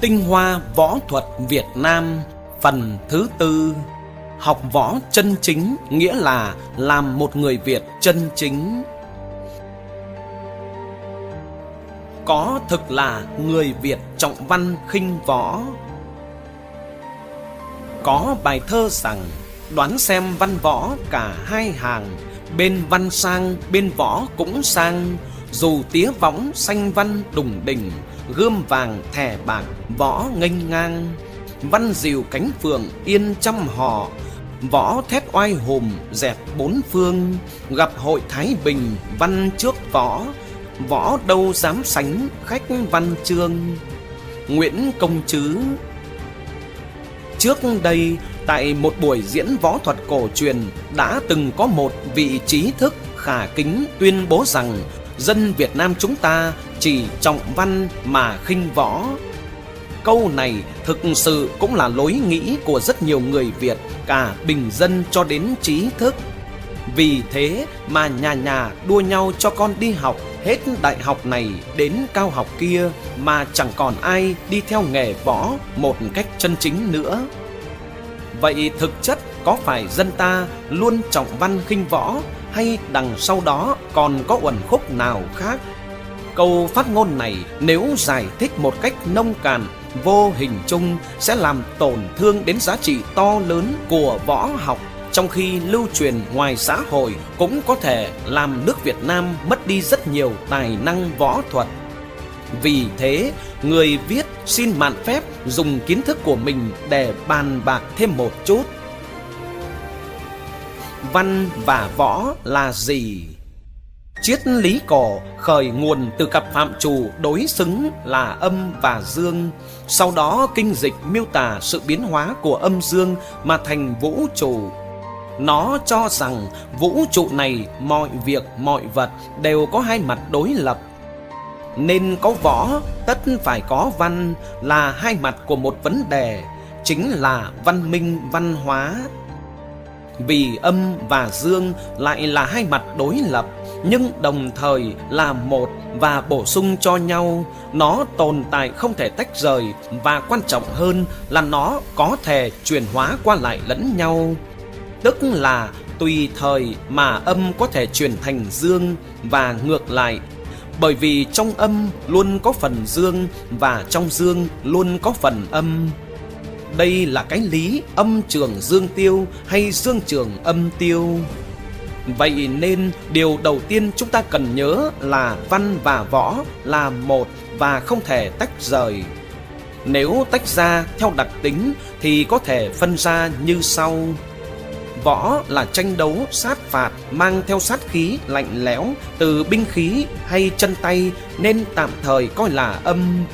Tinh hoa võ thuật Việt Nam, Phần thứ tư. Học võ chân chính nghĩa là làm một người Việt chân chính. Có thực là người Việt trọng văn khinh võ. Có bài thơ rằng, Đoán xem văn võ cả hai hàng, Bên văn sang, bên võ cũng sang. Dù tía võng xanh văn đùng đỉnh, Gươm vàng thẻ bạc, võ nghênh ngang. Văn diều cánh phượng yên trăm họ Võ thét oai hùng dẹp bốn phương. Gặp hội Thái Bình, văn trước võ Võ đâu dám sánh khách văn chương. Nguyễn Công Trứ Trước đây tại một buổi diễn võ thuật cổ truyền, đã từng có một vị trí thức khả kính tuyên bố rằng dân Việt Nam chúng ta chỉ trọng văn mà khinh võ. Câu này thực sự cũng là lối nghĩ của rất nhiều người Việt, cả bình dân cho đến trí thức. Vì thế mà nhà nhà đua nhau cho con đi học hết đại học này đến cao học kia mà chẳng còn ai đi theo nghề võ một cách chân chính nữa. Vậy thực chất có phải dân ta luôn trọng văn khinh võ hay đằng sau đó còn có uẩn khúc nào khác? Câu phát ngôn này nếu giải thích một cách nông cạn, vô hình chung sẽ làm tổn thương đến giá trị to lớn của võ học trong khi lưu truyền ngoài xã hội cũng có thể làm nước Việt Nam mất đi rất nhiều tài năng võ thuật. Vì thế, người viết xin mạn phép dùng kiến thức của mình để bàn bạc thêm một chút. Văn và võ là gì? Triết lý cổ khởi nguồn từ cặp phạm trù đối xứng là âm và dương, sau đó kinh dịch miêu tả sự biến hóa của âm dương mà thành vũ trụ. Nó cho rằng vũ trụ này mọi việc mọi vật đều có hai mặt đối lập. Nên có võ tất phải có văn là hai mặt của một vấn đề, chính là văn minh văn hóa vì âm và dương lại là hai mặt đối lập, nhưng đồng thời là một và bổ sung cho nhau. Nó tồn tại không thể tách rời, và quan trọng hơn là nó có thể chuyển hóa qua lại lẫn nhau. Tức là tùy thời mà âm có thể chuyển thành dương và ngược lại. Bởi vì trong âm luôn có phần dương và trong dương luôn có phần âm đây là cái lý âm trường dương tiêu hay dương trường âm tiêu. Vậy nên điều đầu tiên chúng ta cần nhớ là văn và võ là một và không thể tách rời. Nếu tách ra theo đặc tính thì có thể phân ra như sau. Võ là tranh đấu sát phạt mang theo sát khí lạnh lẽo từ binh khí hay chân tay nên tạm thời coi là âm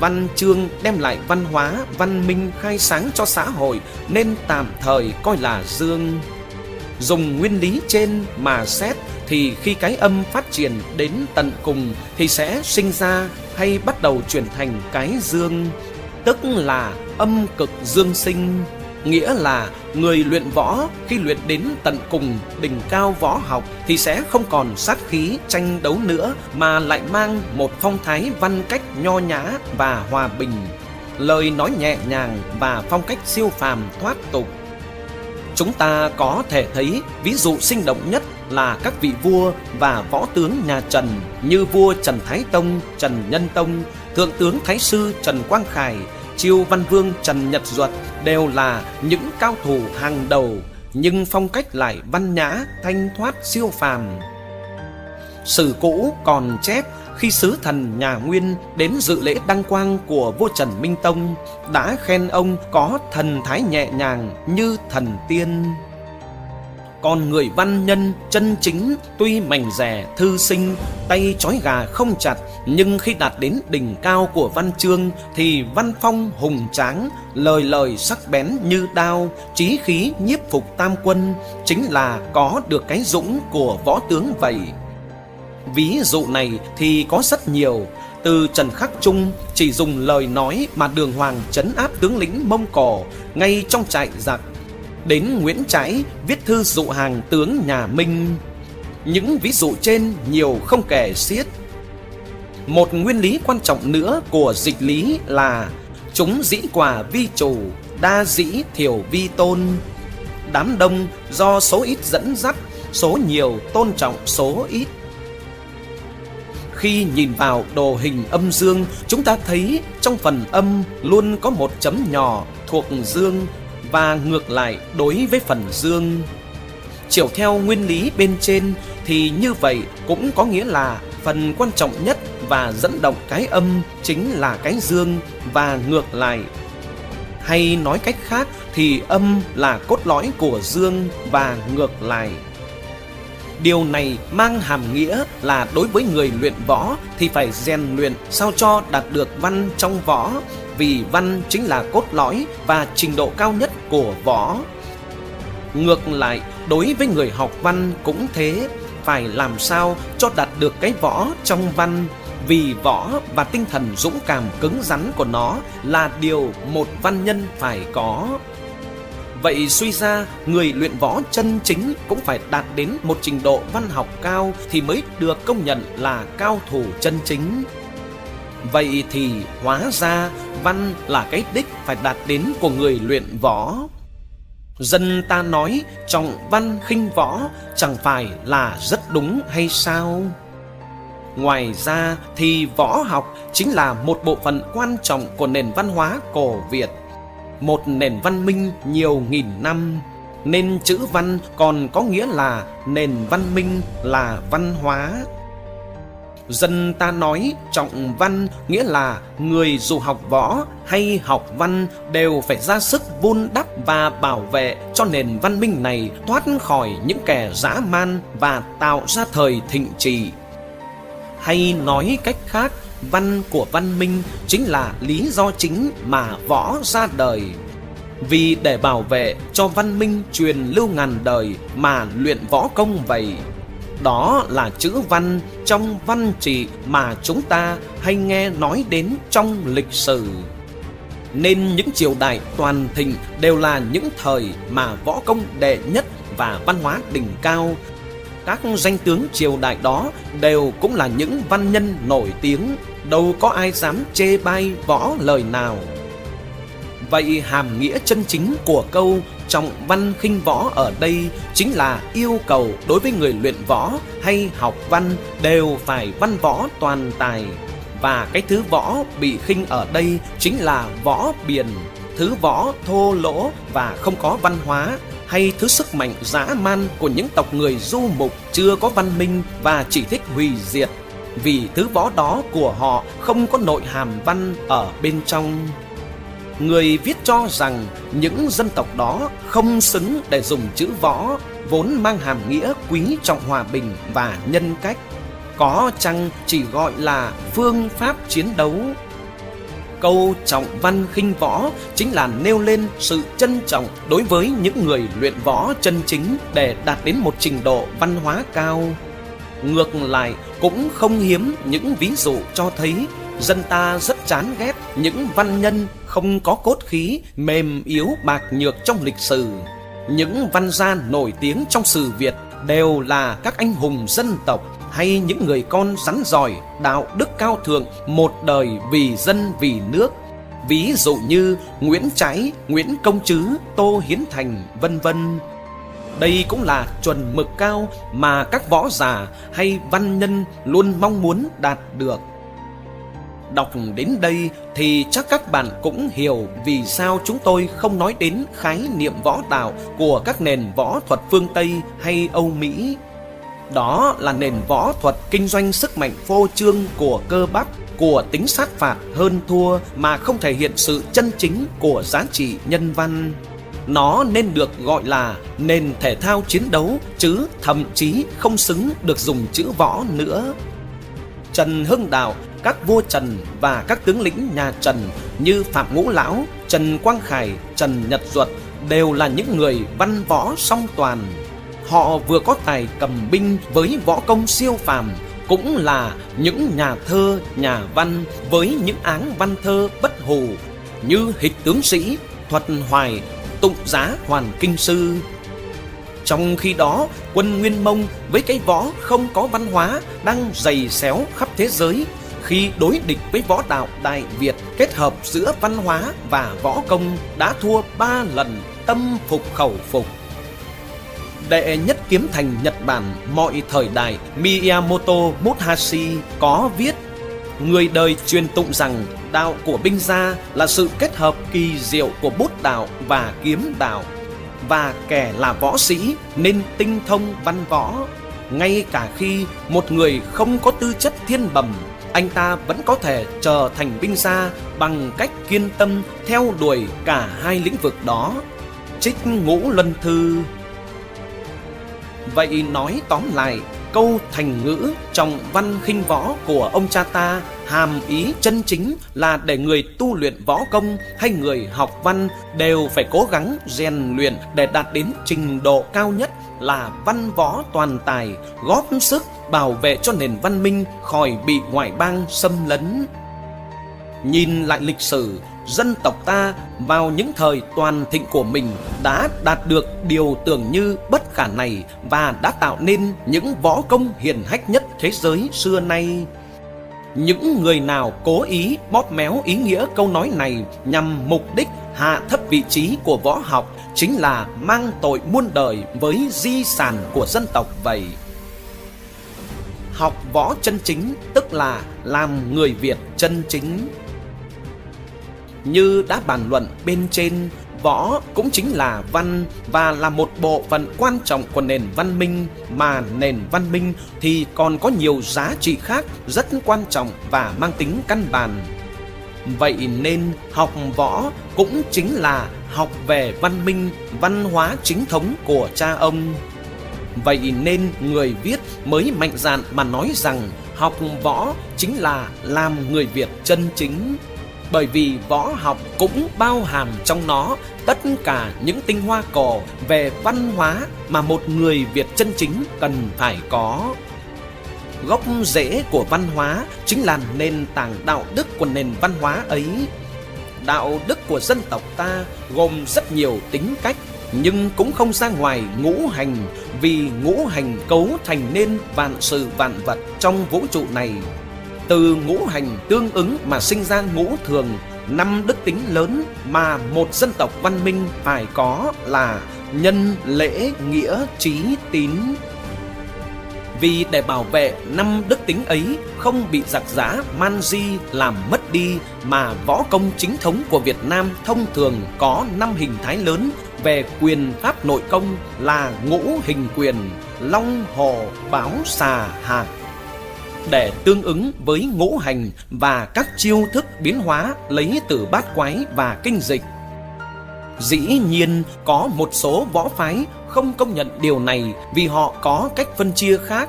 văn chương đem lại văn hóa, văn minh khai sáng cho xã hội nên tạm thời coi là dương. Dùng nguyên lý trên mà xét thì khi cái âm phát triển đến tận cùng thì sẽ sinh ra hay bắt đầu chuyển thành cái dương, tức là âm cực dương sinh nghĩa là người luyện võ khi luyện đến tận cùng đỉnh cao võ học thì sẽ không còn sát khí tranh đấu nữa mà lại mang một phong thái văn cách nho nhã và hòa bình, lời nói nhẹ nhàng và phong cách siêu phàm thoát tục. Chúng ta có thể thấy ví dụ sinh động nhất là các vị vua và võ tướng nhà Trần như vua Trần Thái Tông, Trần Nhân Tông, thượng tướng Thái sư Trần Quang Khải, Chiêu Văn Vương Trần Nhật Duật đều là những cao thủ hàng đầu nhưng phong cách lại văn nhã, thanh thoát siêu phàm. Sử cũ còn chép khi sứ thần nhà Nguyên đến dự lễ đăng quang của vua Trần Minh Tông đã khen ông có thần thái nhẹ nhàng như thần tiên. Còn người văn nhân chân chính tuy mảnh rẻ thư sinh, tay trói gà không chặt, nhưng khi đạt đến đỉnh cao của văn chương thì văn phong hùng tráng, lời lời sắc bén như đao, trí khí nhiếp phục tam quân, chính là có được cái dũng của võ tướng vậy. Ví dụ này thì có rất nhiều, từ Trần Khắc Trung chỉ dùng lời nói mà đường hoàng chấn áp tướng lĩnh Mông Cổ ngay trong trại giặc đến Nguyễn Trãi viết thư dụ hàng tướng nhà Minh. Những ví dụ trên nhiều không kể xiết. Một nguyên lý quan trọng nữa của dịch lý là chúng dĩ quả vi chủ, đa dĩ thiểu vi tôn. Đám đông do số ít dẫn dắt, số nhiều tôn trọng số ít. Khi nhìn vào đồ hình âm dương, chúng ta thấy trong phần âm luôn có một chấm nhỏ thuộc dương và ngược lại đối với phần dương. Chiều theo nguyên lý bên trên thì như vậy cũng có nghĩa là phần quan trọng nhất và dẫn động cái âm chính là cái dương và ngược lại. Hay nói cách khác thì âm là cốt lõi của dương và ngược lại. Điều này mang hàm nghĩa là đối với người luyện võ thì phải rèn luyện sao cho đạt được văn trong võ vì văn chính là cốt lõi và trình độ cao nhất của võ. Ngược lại, đối với người học văn cũng thế, phải làm sao cho đạt được cái võ trong văn vì võ và tinh thần dũng cảm cứng rắn của nó là điều một văn nhân phải có. Vậy suy ra, người luyện võ chân chính cũng phải đạt đến một trình độ văn học cao thì mới được công nhận là cao thủ chân chính. Vậy thì hóa ra văn là cái đích phải đạt đến của người luyện võ. Dân ta nói trọng văn khinh võ chẳng phải là rất đúng hay sao? Ngoài ra thì võ học chính là một bộ phận quan trọng của nền văn hóa cổ Việt. Một nền văn minh nhiều nghìn năm, nên chữ văn còn có nghĩa là nền văn minh là văn hóa. Dân ta nói trọng văn nghĩa là người dù học võ hay học văn đều phải ra sức vun đắp và bảo vệ cho nền văn minh này thoát khỏi những kẻ dã man và tạo ra thời thịnh trị. Hay nói cách khác, văn của văn minh chính là lý do chính mà võ ra đời. Vì để bảo vệ cho văn minh truyền lưu ngàn đời mà luyện võ công vậy. Đó là chữ văn trong văn trị mà chúng ta hay nghe nói đến trong lịch sử. Nên những triều đại toàn thịnh đều là những thời mà võ công đệ nhất và văn hóa đỉnh cao các danh tướng triều đại đó đều cũng là những văn nhân nổi tiếng, đâu có ai dám chê bai võ lời nào. Vậy hàm nghĩa chân chính của câu trọng văn khinh võ ở đây chính là yêu cầu đối với người luyện võ hay học văn đều phải văn võ toàn tài. Và cái thứ võ bị khinh ở đây chính là võ biền, thứ võ thô lỗ và không có văn hóa hay thứ sức mạnh dã man của những tộc người du mục chưa có văn minh và chỉ thích hủy diệt vì thứ võ đó của họ không có nội hàm văn ở bên trong. Người viết cho rằng những dân tộc đó không xứng để dùng chữ võ, vốn mang hàm nghĩa quý trọng hòa bình và nhân cách. Có chăng chỉ gọi là phương pháp chiến đấu Câu trọng văn khinh võ chính là nêu lên sự trân trọng đối với những người luyện võ chân chính để đạt đến một trình độ văn hóa cao. Ngược lại, cũng không hiếm những ví dụ cho thấy dân ta rất chán ghét những văn nhân không có cốt khí, mềm yếu bạc nhược trong lịch sử. Những văn gia nổi tiếng trong sử Việt đều là các anh hùng dân tộc hay những người con rắn giỏi, đạo đức cao thượng, một đời vì dân vì nước. Ví dụ như Nguyễn Trái, Nguyễn Công Trứ, Tô Hiến Thành, vân vân. Đây cũng là chuẩn mực cao mà các võ giả hay văn nhân luôn mong muốn đạt được. Đọc đến đây thì chắc các bạn cũng hiểu vì sao chúng tôi không nói đến khái niệm võ đạo của các nền võ thuật phương Tây hay Âu Mỹ đó là nền võ thuật kinh doanh sức mạnh phô trương của cơ bắp, của tính sát phạt hơn thua mà không thể hiện sự chân chính của giá trị nhân văn. Nó nên được gọi là nền thể thao chiến đấu chứ thậm chí không xứng được dùng chữ võ nữa. Trần Hưng Đạo, các vua Trần và các tướng lĩnh nhà Trần như Phạm Ngũ Lão, Trần Quang Khải, Trần Nhật Duật đều là những người văn võ song toàn Họ vừa có tài cầm binh với võ công siêu phàm, cũng là những nhà thơ, nhà văn với những áng văn thơ bất hù như hịch tướng sĩ, thuật hoài, tụng giá hoàn kinh sư. Trong khi đó, quân Nguyên Mông với cái võ không có văn hóa đang dày xéo khắp thế giới, khi đối địch với võ đạo Đại Việt kết hợp giữa văn hóa và võ công đã thua ba lần tâm phục khẩu phục. Đệ nhất kiếm thành Nhật Bản, mọi thời đại, Miyamoto Musashi có viết, Người đời truyền tụng rằng đạo của binh gia là sự kết hợp kỳ diệu của bút đạo và kiếm đạo. Và kẻ là võ sĩ nên tinh thông văn võ. Ngay cả khi một người không có tư chất thiên bẩm, anh ta vẫn có thể trở thành binh gia bằng cách kiên tâm theo đuổi cả hai lĩnh vực đó. Trích ngũ luân thư vậy nói tóm lại, câu thành ngữ trong văn khinh võ của ông cha ta hàm ý chân chính là để người tu luyện võ công hay người học văn đều phải cố gắng rèn luyện để đạt đến trình độ cao nhất là văn võ toàn tài, góp sức bảo vệ cho nền văn minh khỏi bị ngoại bang xâm lấn nhìn lại lịch sử, dân tộc ta vào những thời toàn thịnh của mình đã đạt được điều tưởng như bất khả này và đã tạo nên những võ công hiển hách nhất thế giới xưa nay. Những người nào cố ý bóp méo ý nghĩa câu nói này nhằm mục đích hạ thấp vị trí của võ học chính là mang tội muôn đời với di sản của dân tộc vậy. Học võ chân chính tức là làm người Việt chân chính. Như đã bàn luận bên trên, võ cũng chính là văn và là một bộ phận quan trọng của nền văn minh mà nền văn minh thì còn có nhiều giá trị khác rất quan trọng và mang tính căn bản. Vậy nên học võ cũng chính là học về văn minh, văn hóa chính thống của cha ông. Vậy nên người viết mới mạnh dạn mà nói rằng học võ chính là làm người Việt chân chính bởi vì võ học cũng bao hàm trong nó tất cả những tinh hoa cổ về văn hóa mà một người Việt chân chính cần phải có. Gốc rễ của văn hóa chính là nền tảng đạo đức của nền văn hóa ấy. Đạo đức của dân tộc ta gồm rất nhiều tính cách, nhưng cũng không ra ngoài ngũ hành, vì ngũ hành cấu thành nên vạn sự vạn vật trong vũ trụ này từ ngũ hành tương ứng mà sinh ra ngũ thường năm đức tính lớn mà một dân tộc văn minh phải có là nhân lễ nghĩa trí tín vì để bảo vệ năm đức tính ấy không bị giặc giã man di làm mất đi mà võ công chính thống của Việt Nam thông thường có năm hình thái lớn về quyền pháp nội công là ngũ hình quyền, long hồ, báo xà hạc để tương ứng với ngũ hành và các chiêu thức biến hóa lấy từ bát quái và kinh dịch. Dĩ nhiên, có một số võ phái không công nhận điều này vì họ có cách phân chia khác.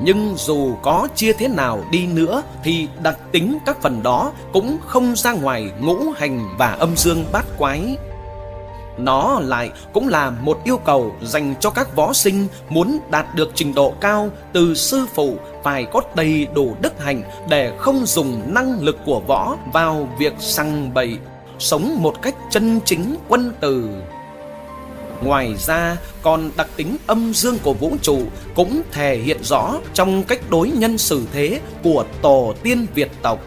Nhưng dù có chia thế nào đi nữa thì đặc tính các phần đó cũng không ra ngoài ngũ hành và âm dương bát quái. Nó lại cũng là một yêu cầu dành cho các võ sinh muốn đạt được trình độ cao từ sư phụ phải có đầy đủ đức hạnh để không dùng năng lực của võ vào việc săn bậy, sống một cách chân chính quân tử. Ngoài ra, còn đặc tính âm dương của vũ trụ cũng thể hiện rõ trong cách đối nhân xử thế của tổ tiên Việt tộc.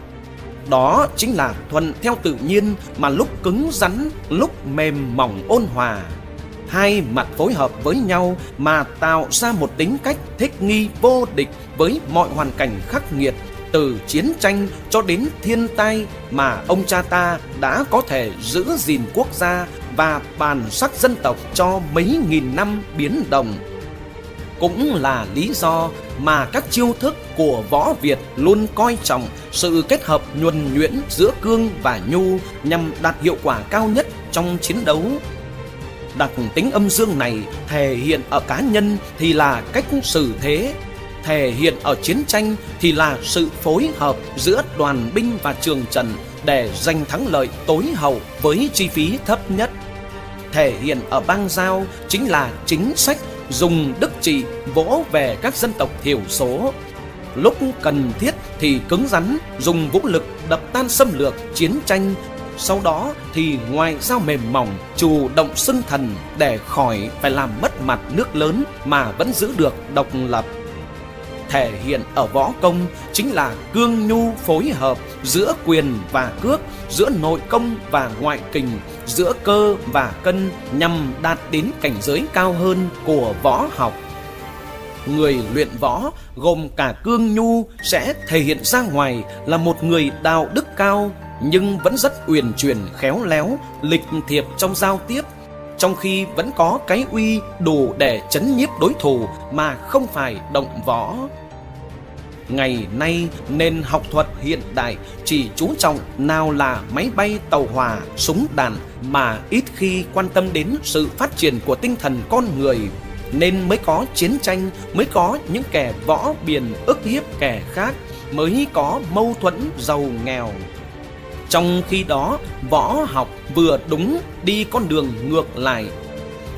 Đó chính là thuận theo tự nhiên mà lúc cứng rắn, lúc mềm mỏng ôn hòa. Hai mặt phối hợp với nhau mà tạo ra một tính cách thích nghi vô địch với mọi hoàn cảnh khắc nghiệt từ chiến tranh cho đến thiên tai mà ông cha ta đã có thể giữ gìn quốc gia và bản sắc dân tộc cho mấy nghìn năm biến động cũng là lý do mà các chiêu thức của võ Việt luôn coi trọng sự kết hợp nhuần nhuyễn giữa cương và nhu nhằm đạt hiệu quả cao nhất trong chiến đấu. Đặc tính âm dương này thể hiện ở cá nhân thì là cách xử thế, thể hiện ở chiến tranh thì là sự phối hợp giữa đoàn binh và trường trần để giành thắng lợi tối hậu với chi phí thấp nhất. Thể hiện ở bang giao chính là chính sách dùng đức trị vỗ về các dân tộc thiểu số. Lúc cần thiết thì cứng rắn, dùng vũ lực đập tan xâm lược, chiến tranh. Sau đó thì ngoại giao mềm mỏng, chủ động xưng thần để khỏi phải làm mất mặt nước lớn mà vẫn giữ được độc lập. thể hiện ở võ công chính là cương nhu phối hợp giữa quyền và cước, giữa nội công và ngoại kình, giữa cơ và cân nhằm đạt đến cảnh giới cao hơn của võ học. Người luyện võ gồm cả cương nhu sẽ thể hiện ra ngoài là một người đạo đức cao nhưng vẫn rất uyển chuyển khéo léo, lịch thiệp trong giao tiếp, trong khi vẫn có cái uy đủ để chấn nhiếp đối thủ mà không phải động võ. Ngày nay nền học thuật hiện đại chỉ chú trọng nào là máy bay tàu hỏa, súng đạn mà ít khi quan tâm đến sự phát triển của tinh thần con người nên mới có chiến tranh, mới có những kẻ võ biển ức hiếp kẻ khác, mới có mâu thuẫn giàu nghèo. Trong khi đó, võ học vừa đúng đi con đường ngược lại.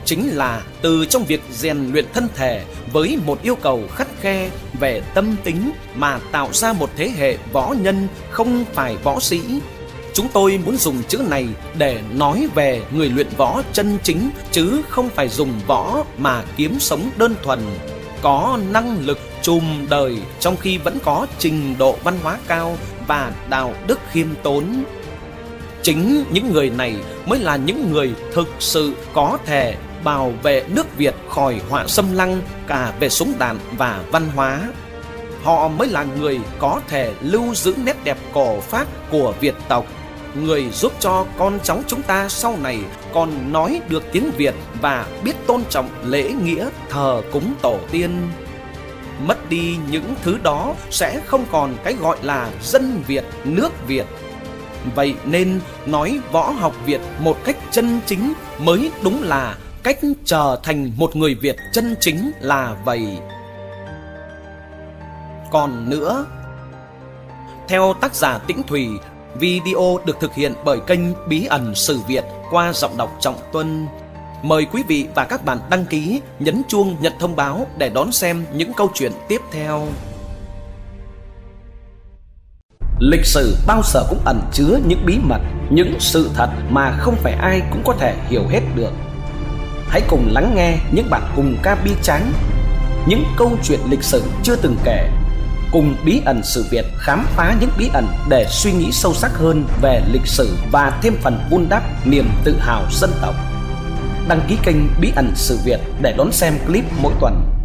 Chính là từ trong việc rèn luyện thân thể với một yêu cầu khắt khe về tâm tính mà tạo ra một thế hệ võ nhân không phải võ sĩ. Chúng tôi muốn dùng chữ này để nói về người luyện võ chân chính, chứ không phải dùng võ mà kiếm sống đơn thuần có năng lực trùm đời trong khi vẫn có trình độ văn hóa cao và đạo đức khiêm tốn. Chính những người này mới là những người thực sự có thể bảo vệ nước Việt khỏi họa xâm lăng cả về súng đạn và văn hóa. Họ mới là người có thể lưu giữ nét đẹp cổ phác của Việt tộc, người giúp cho con cháu chúng ta sau này còn nói được tiếng Việt và biết tôn trọng lễ nghĩa thờ cúng tổ tiên mất đi những thứ đó sẽ không còn cái gọi là dân Việt, nước Việt. Vậy nên nói võ học Việt một cách chân chính mới đúng là cách trở thành một người Việt chân chính là vậy. Còn nữa, theo tác giả Tĩnh Thủy, video được thực hiện bởi kênh Bí ẩn Sử Việt qua giọng đọc Trọng Tuân Mời quý vị và các bạn đăng ký, nhấn chuông nhận thông báo để đón xem những câu chuyện tiếp theo. Lịch sử bao giờ cũng ẩn chứa những bí mật, những sự thật mà không phải ai cũng có thể hiểu hết được. Hãy cùng lắng nghe những bản cùng ca bi tráng, những câu chuyện lịch sử chưa từng kể, cùng bí ẩn sự Việt khám phá những bí ẩn để suy nghĩ sâu sắc hơn về lịch sử và thêm phần vun đắp niềm tự hào dân tộc đăng ký kênh Bí ẩn sự Việt để đón xem clip mỗi tuần.